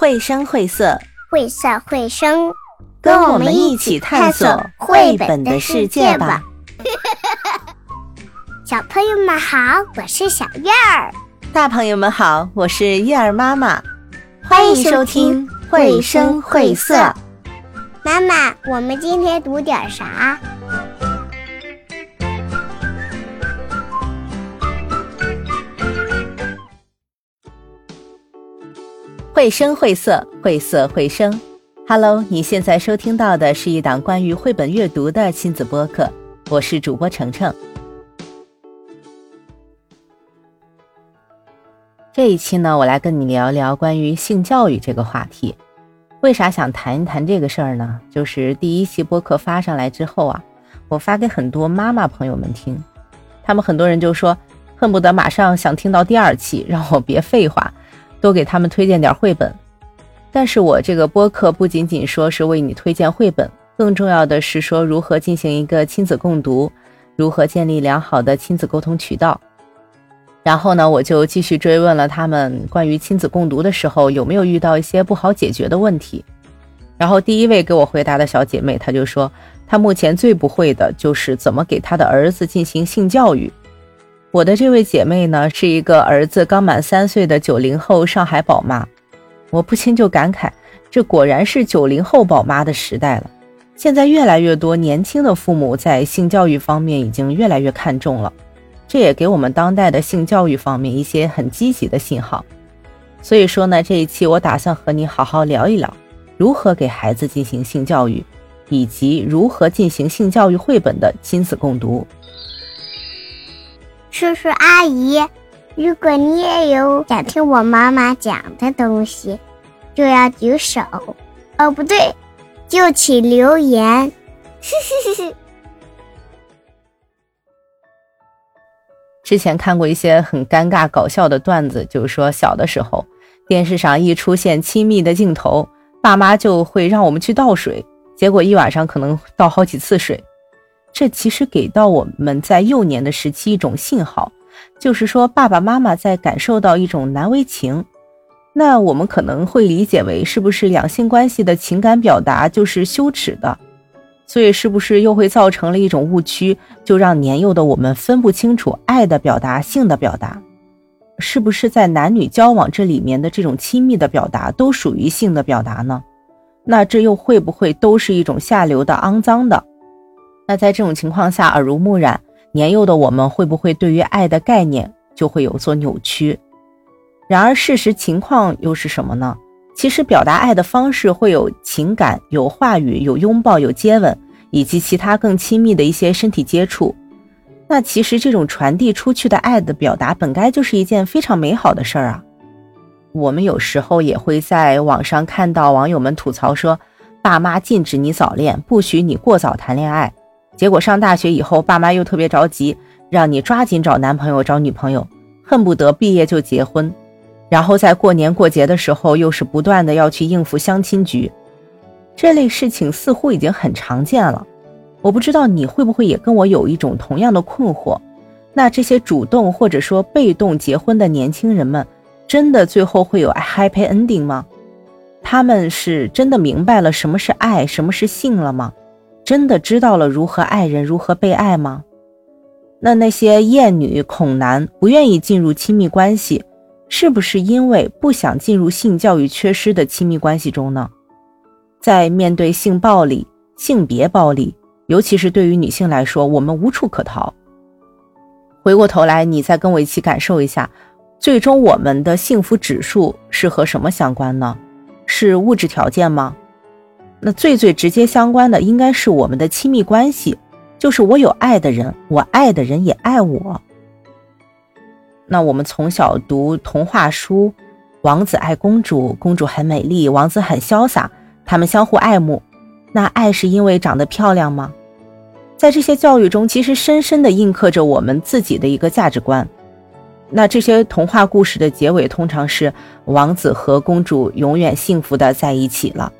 绘声绘色，绘色绘声，跟我们一起探索绘本的世界吧！小朋友们好，我是小月儿；大朋友们好，我是月儿妈妈。欢迎收听《绘声绘色》。妈妈，我们今天读点啥？绘声绘色，绘色绘声。Hello，你现在收听到的是一档关于绘本阅读的亲子播客，我是主播程程。这一期呢，我来跟你聊聊关于性教育这个话题。为啥想谈一谈这个事儿呢？就是第一期播客发上来之后啊，我发给很多妈妈朋友们听，他们很多人就说恨不得马上想听到第二期，让我别废话。多给他们推荐点绘本，但是我这个播客不仅仅说是为你推荐绘本，更重要的是说如何进行一个亲子共读，如何建立良好的亲子沟通渠道。然后呢，我就继续追问了他们关于亲子共读的时候有没有遇到一些不好解决的问题。然后第一位给我回答的小姐妹，她就说她目前最不会的就是怎么给她的儿子进行性教育。我的这位姐妹呢，是一个儿子刚满三岁的九零后上海宝妈，我不禁就感慨，这果然是九零后宝妈的时代了。现在越来越多年轻的父母在性教育方面已经越来越看重了，这也给我们当代的性教育方面一些很积极的信号。所以说呢，这一期我打算和你好好聊一聊，如何给孩子进行性教育，以及如何进行性教育绘本的亲子共读。叔叔阿姨，如果你也有想听我妈妈讲的东西，就要举手。哦，不对，就请留言。之前看过一些很尴尬搞笑的段子，就是说小的时候电视上一出现亲密的镜头，爸妈就会让我们去倒水，结果一晚上可能倒好几次水。这其实给到我们在幼年的时期一种信号，就是说爸爸妈妈在感受到一种难为情。那我们可能会理解为是不是两性关系的情感表达就是羞耻的？所以是不是又会造成了一种误区，就让年幼的我们分不清楚爱的表达、性的表达？是不是在男女交往这里面的这种亲密的表达都属于性的表达呢？那这又会不会都是一种下流的、肮脏的？那在这种情况下，耳濡目染，年幼的我们会不会对于爱的概念就会有所扭曲？然而事实情况又是什么呢？其实表达爱的方式会有情感、有话语、有拥抱、有接吻，以及其他更亲密的一些身体接触。那其实这种传递出去的爱的表达，本该就是一件非常美好的事儿啊。我们有时候也会在网上看到网友们吐槽说，爸妈禁止你早恋，不许你过早谈恋爱。结果上大学以后，爸妈又特别着急，让你抓紧找男朋友、找女朋友，恨不得毕业就结婚。然后在过年过节的时候，又是不断的要去应付相亲局。这类事情似乎已经很常见了。我不知道你会不会也跟我有一种同样的困惑？那这些主动或者说被动结婚的年轻人们，真的最后会有 happy ending 吗？他们是真的明白了什么是爱，什么是性了吗？真的知道了如何爱人，如何被爱吗？那那些厌女恐男，不愿意进入亲密关系，是不是因为不想进入性教育缺失的亲密关系中呢？在面对性暴力、性别暴力，尤其是对于女性来说，我们无处可逃。回过头来，你再跟我一起感受一下，最终我们的幸福指数是和什么相关呢？是物质条件吗？那最最直接相关的应该是我们的亲密关系，就是我有爱的人，我爱的人也爱我。那我们从小读童话书，王子爱公主，公主很美丽，王子很潇洒，他们相互爱慕。那爱是因为长得漂亮吗？在这些教育中，其实深深的印刻着我们自己的一个价值观。那这些童话故事的结尾通常是王子和公主永远幸福的在一起了。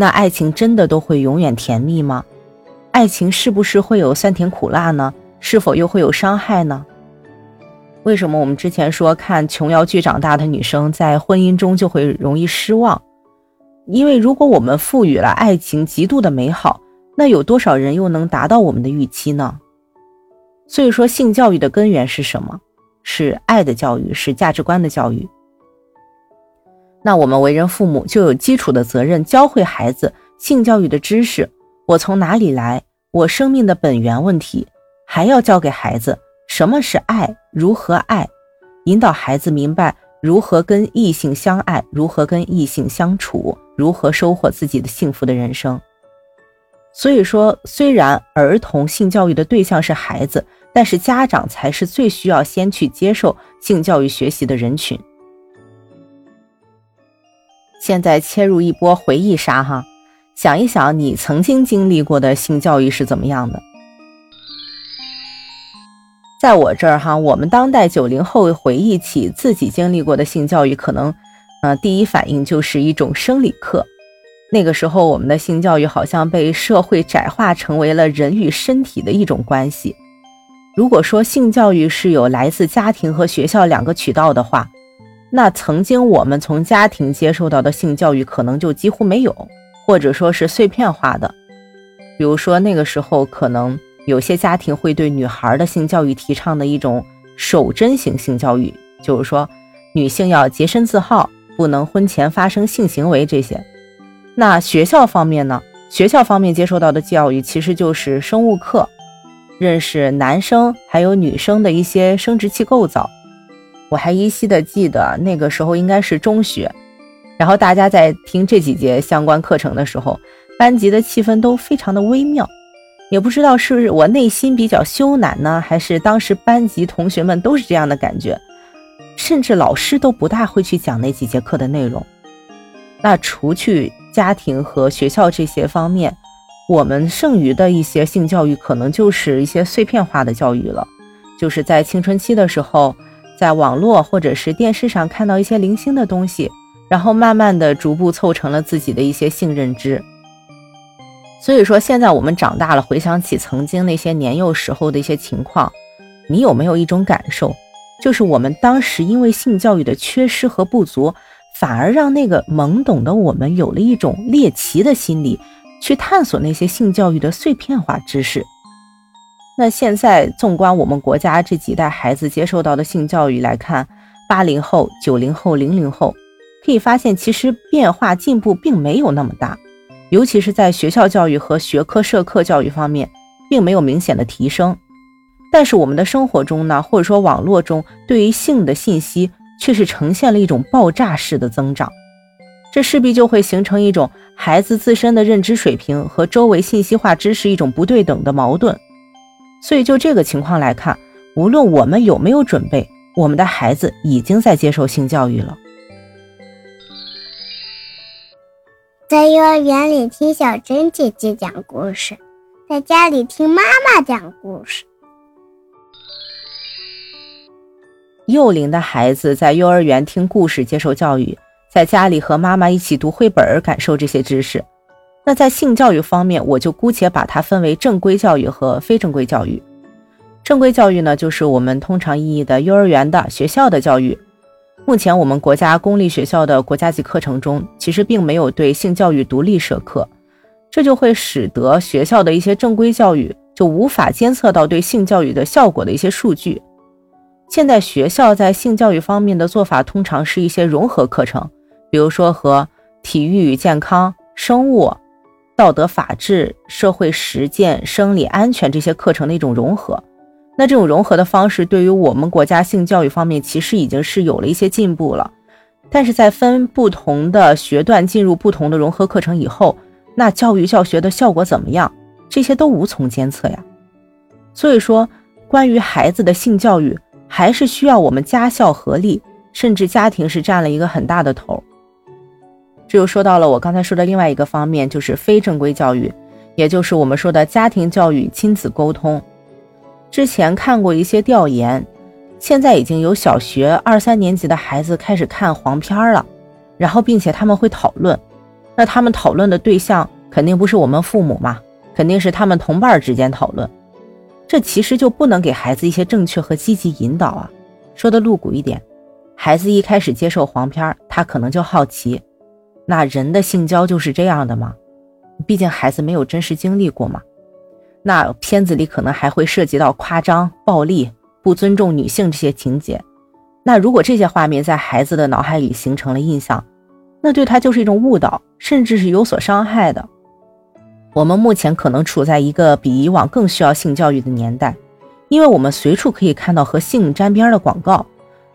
那爱情真的都会永远甜蜜吗？爱情是不是会有酸甜苦辣呢？是否又会有伤害呢？为什么我们之前说看琼瑶剧长大的女生在婚姻中就会容易失望？因为如果我们赋予了爱情极度的美好，那有多少人又能达到我们的预期呢？所以说，性教育的根源是什么？是爱的教育，是价值观的教育。那我们为人父母就有基础的责任，教会孩子性教育的知识。我从哪里来？我生命的本源问题，还要教给孩子什么是爱，如何爱，引导孩子明白如何跟异性相爱，如何跟异性相处，如何收获自己的幸福的人生。所以说，虽然儿童性教育的对象是孩子，但是家长才是最需要先去接受性教育学习的人群。现在切入一波回忆杀哈。想一想，你曾经经历过的性教育是怎么样的？在我这儿哈，我们当代九零后回忆起自己经历过的性教育，可能，呃，第一反应就是一种生理课。那个时候，我们的性教育好像被社会窄化成为了人与身体的一种关系。如果说性教育是有来自家庭和学校两个渠道的话，那曾经我们从家庭接受到的性教育，可能就几乎没有。或者说是碎片化的，比如说那个时候，可能有些家庭会对女孩的性教育提倡的一种守贞型性教育，就是说女性要洁身自好，不能婚前发生性行为这些。那学校方面呢？学校方面接受到的教育其实就是生物课，认识男生还有女生的一些生殖器构造。我还依稀的记得那个时候应该是中学。然后大家在听这几节相关课程的时候，班级的气氛都非常的微妙，也不知道是不是我内心比较羞赧呢，还是当时班级同学们都是这样的感觉，甚至老师都不大会去讲那几节课的内容。那除去家庭和学校这些方面，我们剩余的一些性教育，可能就是一些碎片化的教育了，就是在青春期的时候，在网络或者是电视上看到一些零星的东西。然后慢慢的逐步凑成了自己的一些性认知。所以说，现在我们长大了，回想起曾经那些年幼时候的一些情况，你有没有一种感受，就是我们当时因为性教育的缺失和不足，反而让那个懵懂的我们有了一种猎奇的心理，去探索那些性教育的碎片化知识。那现在纵观我们国家这几代孩子接受到的性教育来看，八零后、九零后、零零后。可以发现，其实变化进步并没有那么大，尤其是在学校教育和学科社课教育方面，并没有明显的提升。但是我们的生活中呢，或者说网络中，对于性的信息却是呈现了一种爆炸式的增长，这势必就会形成一种孩子自身的认知水平和周围信息化知识一种不对等的矛盾。所以就这个情况来看，无论我们有没有准备，我们的孩子已经在接受性教育了。在幼儿园里听小珍姐姐讲故事，在家里听妈妈讲故事。幼龄的孩子在幼儿园听故事接受教育，在家里和妈妈一起读绘本感受这些知识。那在性教育方面，我就姑且把它分为正规教育和非正规教育。正规教育呢，就是我们通常意义的幼儿园的学校的教育。目前我们国家公立学校的国家级课程中，其实并没有对性教育独立设课，这就会使得学校的一些正规教育就无法监测到对性教育的效果的一些数据。现在学校在性教育方面的做法，通常是一些融合课程，比如说和体育与健康、生物、道德法治、社会实践、生理安全这些课程的一种融合。那这种融合的方式，对于我们国家性教育方面，其实已经是有了一些进步了。但是在分不同的学段进入不同的融合课程以后，那教育教学的效果怎么样，这些都无从监测呀。所以说，关于孩子的性教育，还是需要我们家校合力，甚至家庭是占了一个很大的头。这又说到了我刚才说的另外一个方面，就是非正规教育，也就是我们说的家庭教育、亲子沟通。之前看过一些调研，现在已经有小学二三年级的孩子开始看黄片了，然后并且他们会讨论，那他们讨论的对象肯定不是我们父母嘛，肯定是他们同伴之间讨论，这其实就不能给孩子一些正确和积极引导啊。说的露骨一点，孩子一开始接受黄片，他可能就好奇，那人的性交就是这样的吗？毕竟孩子没有真实经历过嘛。那片子里可能还会涉及到夸张、暴力、不尊重女性这些情节。那如果这些画面在孩子的脑海里形成了印象，那对他就是一种误导，甚至是有所伤害的。我们目前可能处在一个比以往更需要性教育的年代，因为我们随处可以看到和性沾边的广告，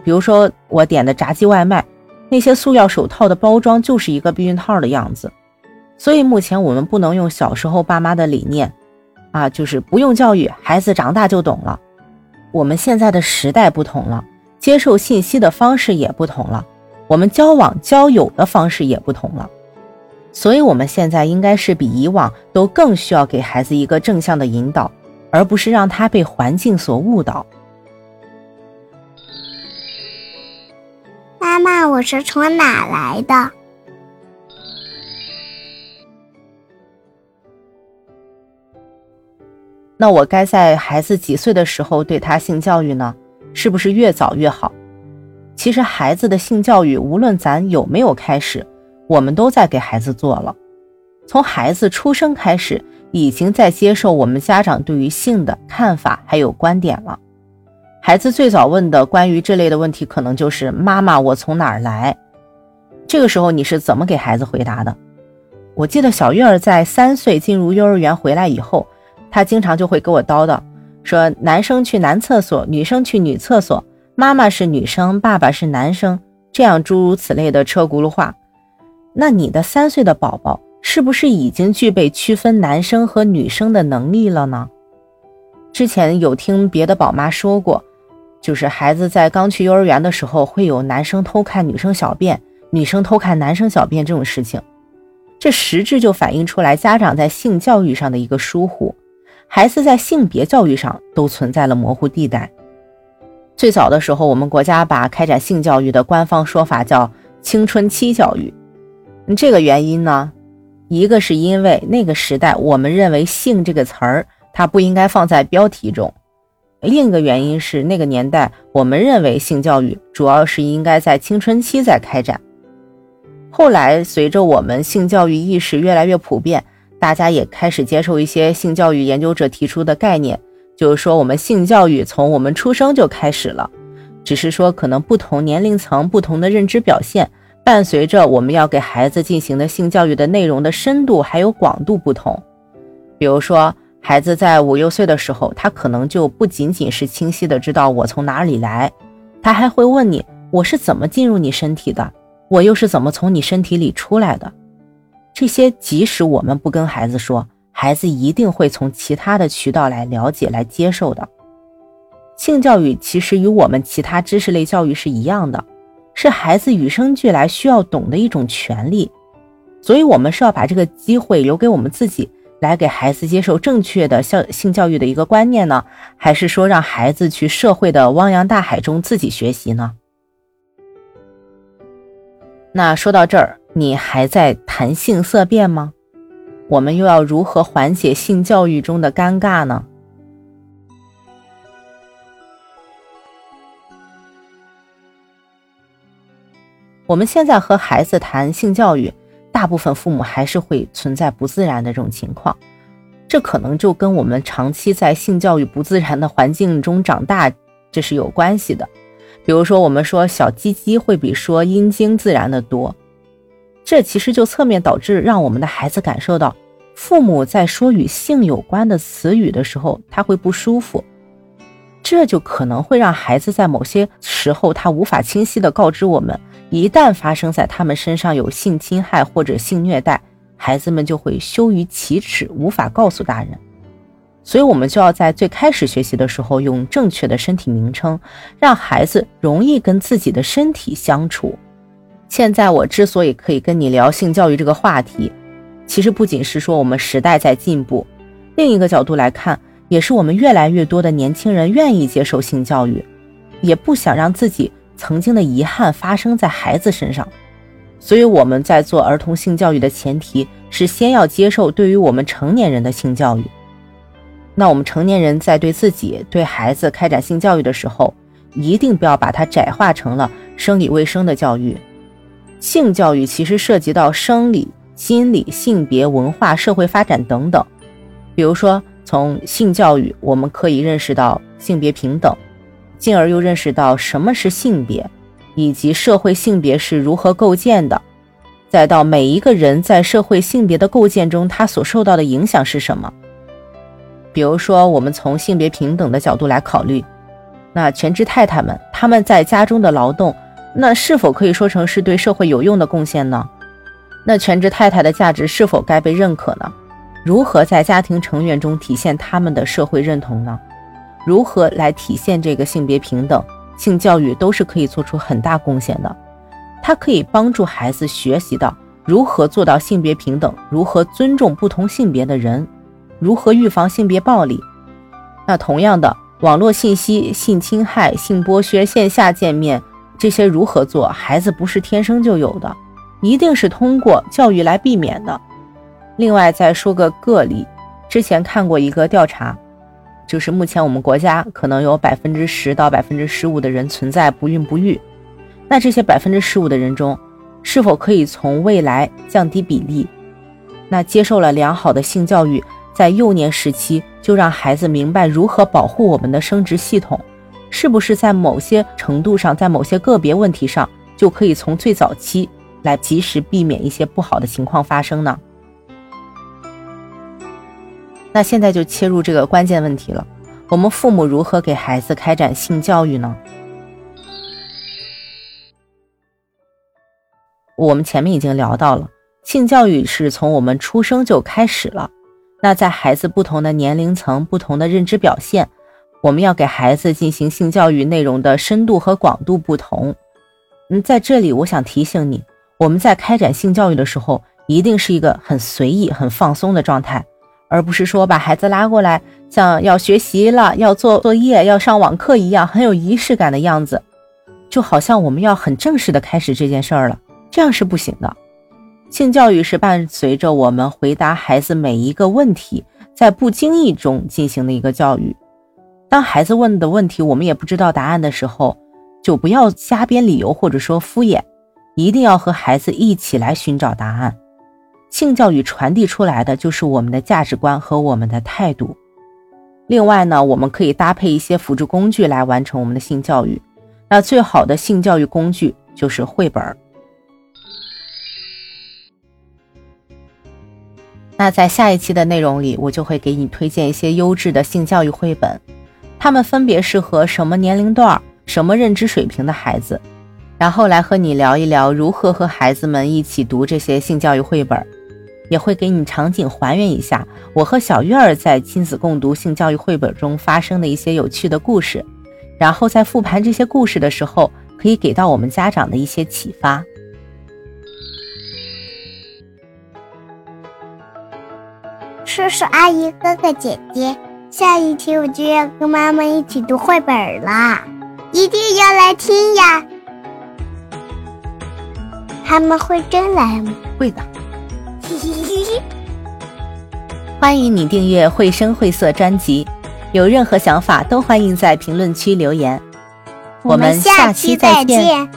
比如说我点的炸鸡外卖，那些塑料手套的包装就是一个避孕套的样子。所以目前我们不能用小时候爸妈的理念，啊，就是不用教育，孩子长大就懂了。我们现在的时代不同了，接受信息的方式也不同了，我们交往交友的方式也不同了。所以，我们现在应该是比以往都更需要给孩子一个正向的引导，而不是让他被环境所误导。妈妈，我是从哪来的？那我该在孩子几岁的时候对他性教育呢？是不是越早越好？其实，孩子的性教育，无论咱有没有开始。我们都在给孩子做了，从孩子出生开始，已经在接受我们家长对于性的看法还有观点了。孩子最早问的关于这类的问题，可能就是“妈妈，我从哪儿来？”这个时候你是怎么给孩子回答的？我记得小月儿在三岁进入幼儿园回来以后，她经常就会给我叨叨，说男生去男厕所，女生去女厕所，妈妈是女生，爸爸是男生，这样诸如此类的车轱辘话。那你的三岁的宝宝是不是已经具备区分男生和女生的能力了呢？之前有听别的宝妈说过，就是孩子在刚去幼儿园的时候，会有男生偷看女生小便，女生偷看男生小便这种事情，这实质就反映出来家长在性教育上的一个疏忽，孩子在性别教育上都存在了模糊地带。最早的时候，我们国家把开展性教育的官方说法叫青春期教育。这个原因呢，一个是因为那个时代我们认为“性”这个词儿它不应该放在标题中，另一个原因是那个年代我们认为性教育主要是应该在青春期在开展。后来随着我们性教育意识越来越普遍，大家也开始接受一些性教育研究者提出的概念，就是说我们性教育从我们出生就开始了，只是说可能不同年龄层不同的认知表现。伴随着我们要给孩子进行的性教育的内容的深度还有广度不同，比如说孩子在五六岁的时候，他可能就不仅仅是清晰的知道我从哪里来，他还会问你我是怎么进入你身体的，我又是怎么从你身体里出来的。这些即使我们不跟孩子说，孩子一定会从其他的渠道来了解来接受的。性教育其实与我们其他知识类教育是一样的。是孩子与生俱来需要懂的一种权利，所以我们是要把这个机会留给我们自己，来给孩子接受正确的性性教育的一个观念呢？还是说让孩子去社会的汪洋大海中自己学习呢？那说到这儿，你还在谈性色变吗？我们又要如何缓解性教育中的尴尬呢？我们现在和孩子谈性教育，大部分父母还是会存在不自然的这种情况，这可能就跟我们长期在性教育不自然的环境中长大，这是有关系的。比如说，我们说小鸡鸡会比说阴茎自然的多，这其实就侧面导致让我们的孩子感受到，父母在说与性有关的词语的时候，他会不舒服。这就可能会让孩子在某些时候，他无法清晰的告知我们，一旦发生在他们身上有性侵害或者性虐待，孩子们就会羞于启齿，无法告诉大人。所以，我们就要在最开始学习的时候，用正确的身体名称，让孩子容易跟自己的身体相处。现在我之所以可以跟你聊性教育这个话题，其实不仅是说我们时代在进步，另一个角度来看。也是我们越来越多的年轻人愿意接受性教育，也不想让自己曾经的遗憾发生在孩子身上，所以我们在做儿童性教育的前提是先要接受对于我们成年人的性教育。那我们成年人在对自己、对孩子开展性教育的时候，一定不要把它窄化成了生理卫生的教育。性教育其实涉及到生理、心理、性别、文化、社会发展等等。比如说，从性教育，我们可以认识到性别平等，进而又认识到什么是性别，以及社会性别是如何构建的，再到每一个人在社会性别的构建中，他所受到的影响是什么。比如说，我们从性别平等的角度来考虑，那全职太太们他们在家中的劳动，那是否可以说成是对社会有用的贡献呢？那全职太太的价值是否该被认可呢？如何在家庭成员中体现他们的社会认同呢？如何来体现这个性别平等？性教育都是可以做出很大贡献的。它可以帮助孩子学习到如何做到性别平等，如何尊重不同性别的人，如何预防性别暴力。那同样的，网络信息、性侵害、性剥削、线下见面这些如何做？孩子不是天生就有的，一定是通过教育来避免的。另外再说个个例，之前看过一个调查，就是目前我们国家可能有百分之十到百分之十五的人存在不孕不育，那这些百分之十五的人中，是否可以从未来降低比例？那接受了良好的性教育，在幼年时期就让孩子明白如何保护我们的生殖系统，是不是在某些程度上，在某些个别问题上，就可以从最早期来及时避免一些不好的情况发生呢？那现在就切入这个关键问题了，我们父母如何给孩子开展性教育呢？我们前面已经聊到了，性教育是从我们出生就开始了。那在孩子不同的年龄层、不同的认知表现，我们要给孩子进行性教育内容的深度和广度不同。嗯，在这里我想提醒你，我们在开展性教育的时候，一定是一个很随意、很放松的状态。而不是说把孩子拉过来，像要学习了、要做作业、要上网课一样，很有仪式感的样子，就好像我们要很正式的开始这件事儿了，这样是不行的。性教育是伴随着我们回答孩子每一个问题，在不经意中进行的一个教育。当孩子问的问题我们也不知道答案的时候，就不要瞎编理由或者说敷衍，一定要和孩子一起来寻找答案。性教育传递出来的就是我们的价值观和我们的态度。另外呢，我们可以搭配一些辅助工具来完成我们的性教育。那最好的性教育工具就是绘本。那在下一期的内容里，我就会给你推荐一些优质的性教育绘本，它们分别适合什么年龄段、什么认知水平的孩子，然后来和你聊一聊如何和孩子们一起读这些性教育绘本。也会给你场景还原一下我和小月儿在亲子共读性教育绘本中发生的一些有趣的故事，然后在复盘这些故事的时候，可以给到我们家长的一些启发。叔叔阿姨哥哥姐姐，下一期我就要跟妈妈一起读绘本了，一定要来听呀！他们会真来吗？会的。欢迎你订阅“绘声绘色”专辑，有任何想法都欢迎在评论区留言。我们下期再见。